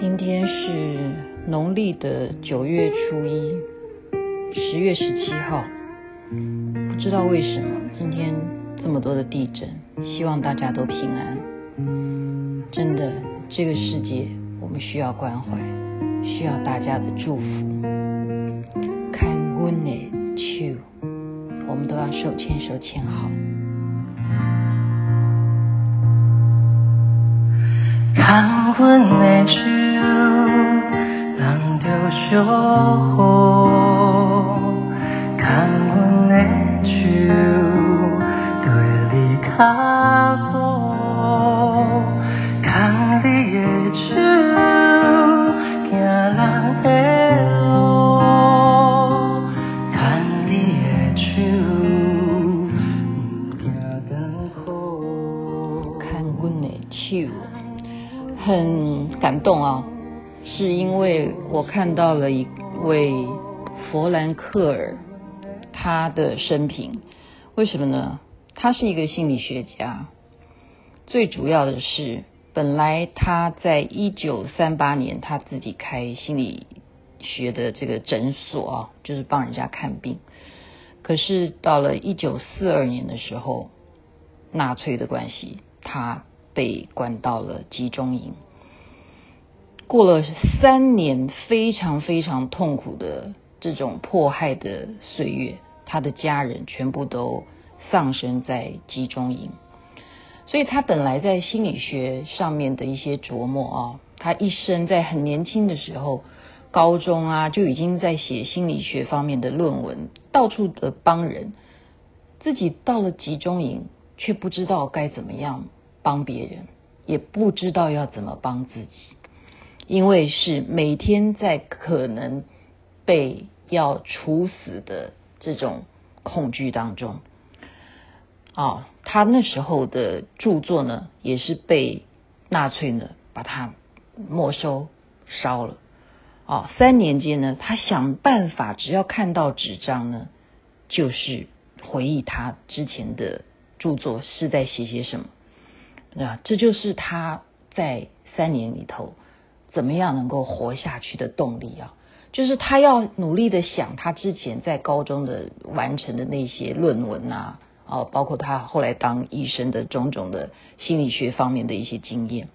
今天是农历的九月初一，十月十七号。不知道为什么今天这么多的地震，希望大家都平安。真的，这个世界我们需要关怀，需要大家的祝福。看温的手，我们都要手牵手牵好。牵阮的手，人着小雨。牵阮的手，对你较看到了一位弗兰克尔他的生平。为什么呢？他是一个心理学家。最主要的是，本来他在一九三八年他自己开心理学的这个诊所啊，就是帮人家看病。可是到了一九四二年的时候，纳粹的关系，他。被关到了集中营，过了三年非常非常痛苦的这种迫害的岁月，他的家人全部都丧生在集中营，所以他本来在心理学上面的一些琢磨啊，他一生在很年轻的时候，高中啊就已经在写心理学方面的论文，到处的帮人，自己到了集中营却不知道该怎么样。帮别人也不知道要怎么帮自己，因为是每天在可能被要处死的这种恐惧当中。哦，他那时候的著作呢，也是被纳粹呢把它没收烧了。哦，三年间呢，他想办法，只要看到纸张呢，就是回忆他之前的著作是在写些什么。啊，这就是他在三年里头怎么样能够活下去的动力啊！就是他要努力的想他之前在高中的完成的那些论文啊，哦，包括他后来当医生的种种的心理学方面的一些经验。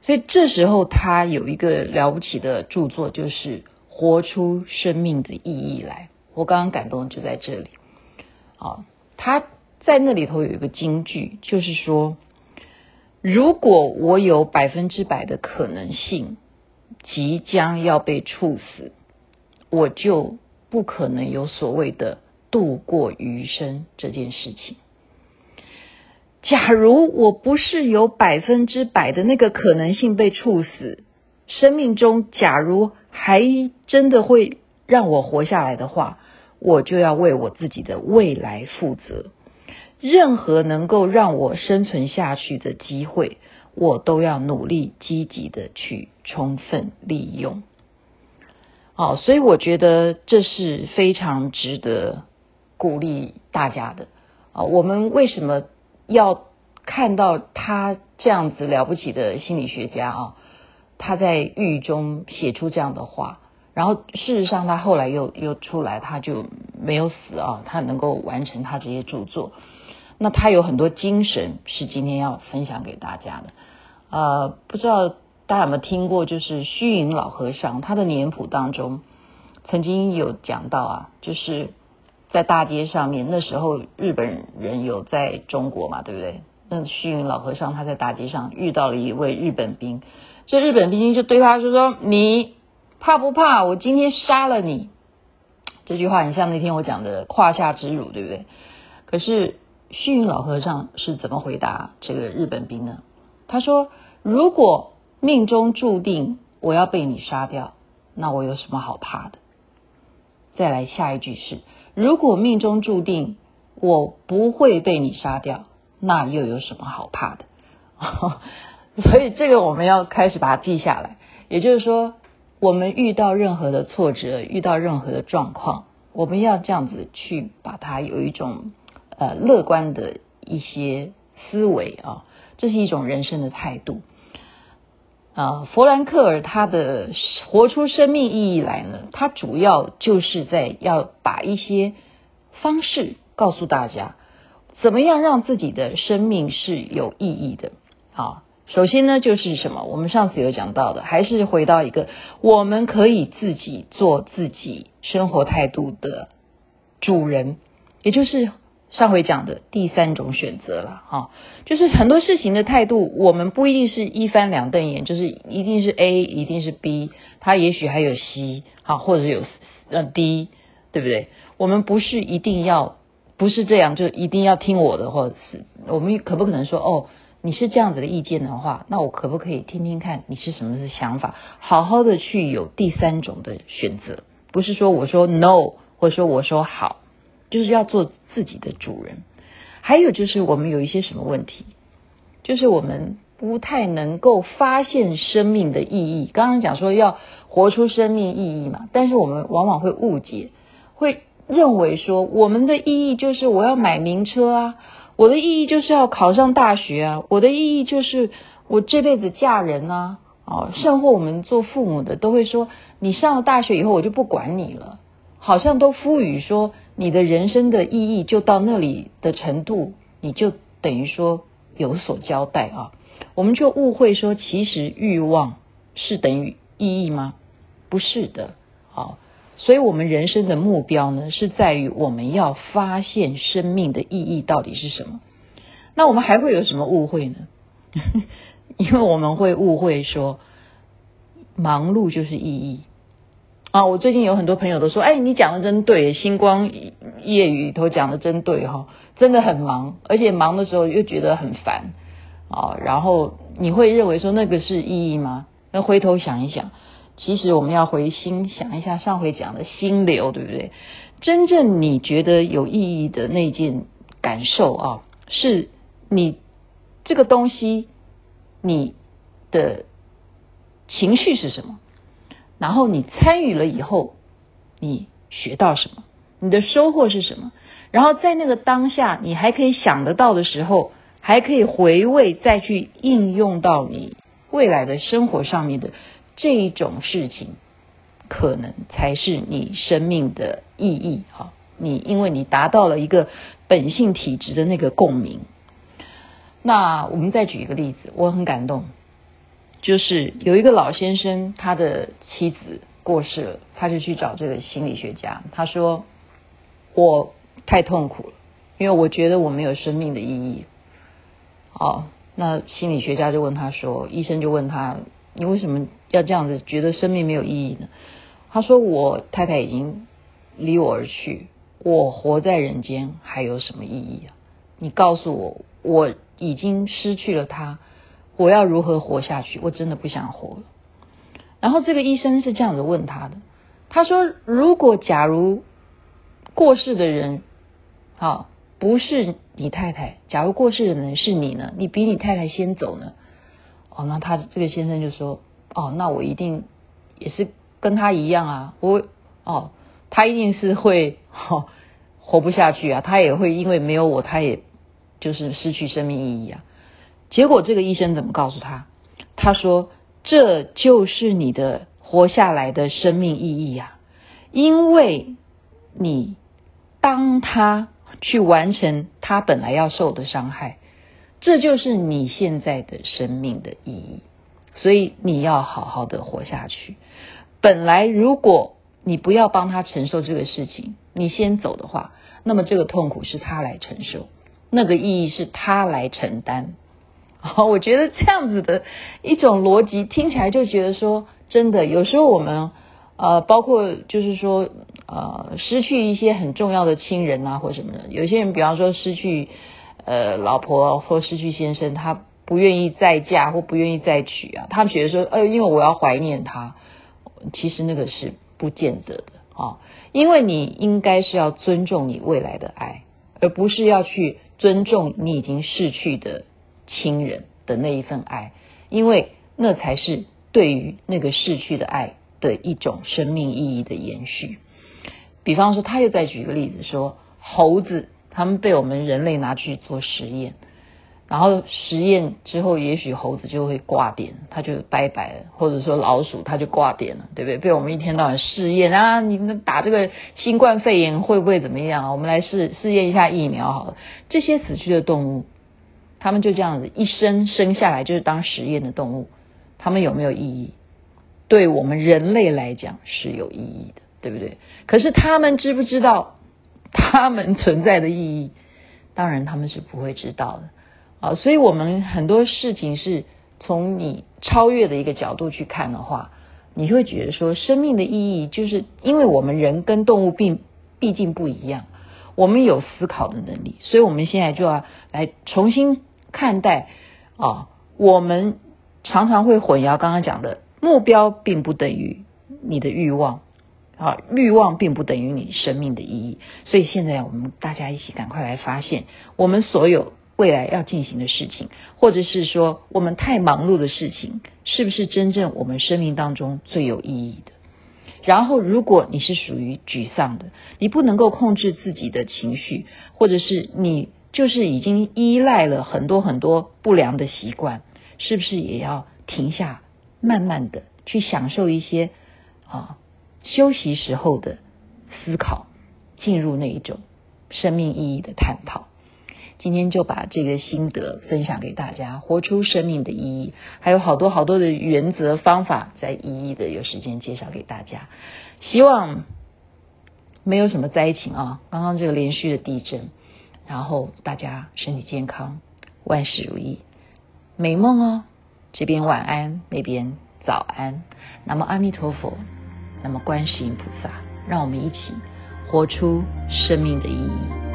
所以这时候他有一个了不起的著作，就是《活出生命的意义来》。我刚刚感动就在这里。啊，他在那里头有一个金句，就是说。如果我有百分之百的可能性即将要被处死，我就不可能有所谓的度过余生这件事情。假如我不是有百分之百的那个可能性被处死，生命中假如还真的会让我活下来的话，我就要为我自己的未来负责。任何能够让我生存下去的机会，我都要努力积极的去充分利用。好，所以我觉得这是非常值得鼓励大家的啊！我们为什么要看到他这样子了不起的心理学家啊？他在狱中写出这样的话，然后事实上他后来又又出来，他就没有死啊，他能够完成他这些著作。那他有很多精神是今天要分享给大家的，呃，不知道大家有没有听过，就是虚云老和尚他的年谱当中曾经有讲到啊，就是在大街上面，那时候日本人有在中国嘛，对不对？那虚云老和尚他在大街上遇到了一位日本兵，这日本兵就对他说说：“你怕不怕？我今天杀了你。”这句话很像那天我讲的胯下之辱，对不对？可是。虚云老和尚是怎么回答这个日本兵呢？他说：“如果命中注定我要被你杀掉，那我有什么好怕的？”再来下一句是：“如果命中注定我不会被你杀掉，那又有什么好怕的？” 所以这个我们要开始把它记下来。也就是说，我们遇到任何的挫折，遇到任何的状况，我们要这样子去把它有一种。呃，乐观的一些思维啊，这是一种人生的态度啊，弗兰克尔他的活出生命意义来呢，他主要就是在要把一些方式告诉大家，怎么样让自己的生命是有意义的。啊，首先呢就是什么？我们上次有讲到的，还是回到一个，我们可以自己做自己生活态度的主人，也就是。上回讲的第三种选择了哈，就是很多事情的态度，我们不一定是一翻两瞪眼，就是一定是 A，一定是 B，它也许还有 C，好，或者有呃 D，对不对？我们不是一定要不是这样，就一定要听我的，或是我们可不可能说哦，你是这样子的意见的话，那我可不可以听听看你是什么的想法，好好的去有第三种的选择，不是说我说 No，或者说我说好，就是要做。自己的主人，还有就是我们有一些什么问题，就是我们不太能够发现生命的意义。刚刚讲说要活出生命意义嘛，但是我们往往会误解，会认为说我们的意义就是我要买名车啊，我的意义就是要考上大学啊，我的意义就是我这辈子嫁人啊，哦，甚或我们做父母的都会说，你上了大学以后我就不管你了，好像都赋予说。你的人生的意义就到那里的程度，你就等于说有所交代啊。我们就误会说，其实欲望是等于意义吗？不是的，好，所以我们人生的目标呢，是在于我们要发现生命的意义到底是什么。那我们还会有什么误会呢？因为我们会误会说，忙碌就是意义。啊，我最近有很多朋友都说，哎，你讲的真对，星光夜雨里头讲的真对哈，真的很忙，而且忙的时候又觉得很烦啊。然后你会认为说那个是意义吗？那回头想一想，其实我们要回心想一下，上回讲的心流，对不对？真正你觉得有意义的那件感受啊，是你这个东西，你的情绪是什么？然后你参与了以后，你学到什么？你的收获是什么？然后在那个当下，你还可以想得到的时候，还可以回味，再去应用到你未来的生活上面的这一种事情，可能才是你生命的意义。哈，你因为你达到了一个本性体质的那个共鸣。那我们再举一个例子，我很感动。就是有一个老先生，他的妻子过世了，他就去找这个心理学家。他说：“我太痛苦了，因为我觉得我没有生命的意义。”哦，那心理学家就问他说：“医生就问他，你为什么要这样子觉得生命没有意义呢？”他说：“我太太已经离我而去，我活在人间还有什么意义啊？你告诉我，我已经失去了她。”我要如何活下去？我真的不想活了。然后这个医生是这样子问他的，他说：“如果假如过世的人，好，不是你太太，假如过世的人是你呢？你比你太太先走呢？哦，那他这个先生就说：哦，那我一定也是跟他一样啊，我哦，他一定是会哦活不下去啊，他也会因为没有我，他也就是失去生命意义啊。”结果这个医生怎么告诉他？他说：“这就是你的活下来的生命意义呀，因为你帮他去完成他本来要受的伤害，这就是你现在的生命的意义。所以你要好好的活下去。本来如果你不要帮他承受这个事情，你先走的话，那么这个痛苦是他来承受，那个意义是他来承担。”好，我觉得这样子的一种逻辑听起来就觉得说，真的有时候我们呃，包括就是说呃，失去一些很重要的亲人啊，或什么的。有些人比方说失去呃老婆或失去先生，他不愿意再嫁或不愿意再娶啊，他们觉得说，呃，因为我要怀念他，其实那个是不见得的啊，因为你应该是要尊重你未来的爱，而不是要去尊重你已经逝去的。亲人的那一份爱，因为那才是对于那个逝去的爱的一种生命意义的延续。比方说，他又再举个例子说，猴子他们被我们人类拿去做实验，然后实验之后，也许猴子就会挂点，它就拜拜了，或者说老鼠它就挂点了，对不对？被我们一天到晚试验啊，你们打这个新冠肺炎会不会怎么样？我们来试试验一下疫苗好了。这些死去的动物，他们就这样子一生生下来就是当实验的动物，他们有没有意义？对我们人类来讲是有意义的，对不对？可是他们知不知道他们存在的意义？当然他们是不会知道的。啊，所以我们很多事情是从你超越的一个角度去看的话，你会觉得说，生命的意义就是因为我们人跟动物并毕竟不一样，我们有思考的能力，所以我们现在就要来重新看待啊，我们常常会混淆刚刚讲的目标并不等于你的欲望啊，欲望并不等于你生命的意义，所以现在我们大家一起赶快来发现我们所有。未来要进行的事情，或者是说我们太忙碌的事情，是不是真正我们生命当中最有意义的？然后，如果你是属于沮丧的，你不能够控制自己的情绪，或者是你就是已经依赖了很多很多不良的习惯，是不是也要停下，慢慢的去享受一些啊休息时候的思考，进入那一种生命意义的探讨？今天就把这个心得分享给大家，活出生命的意义，还有好多好多的原则方法，再一一的有时间介绍给大家。希望没有什么灾情啊，刚刚这个连续的地震，然后大家身体健康，万事如意，美梦哦。这边晚安，那边早安。那么阿弥陀佛，那么观世音菩萨，让我们一起活出生命的意义。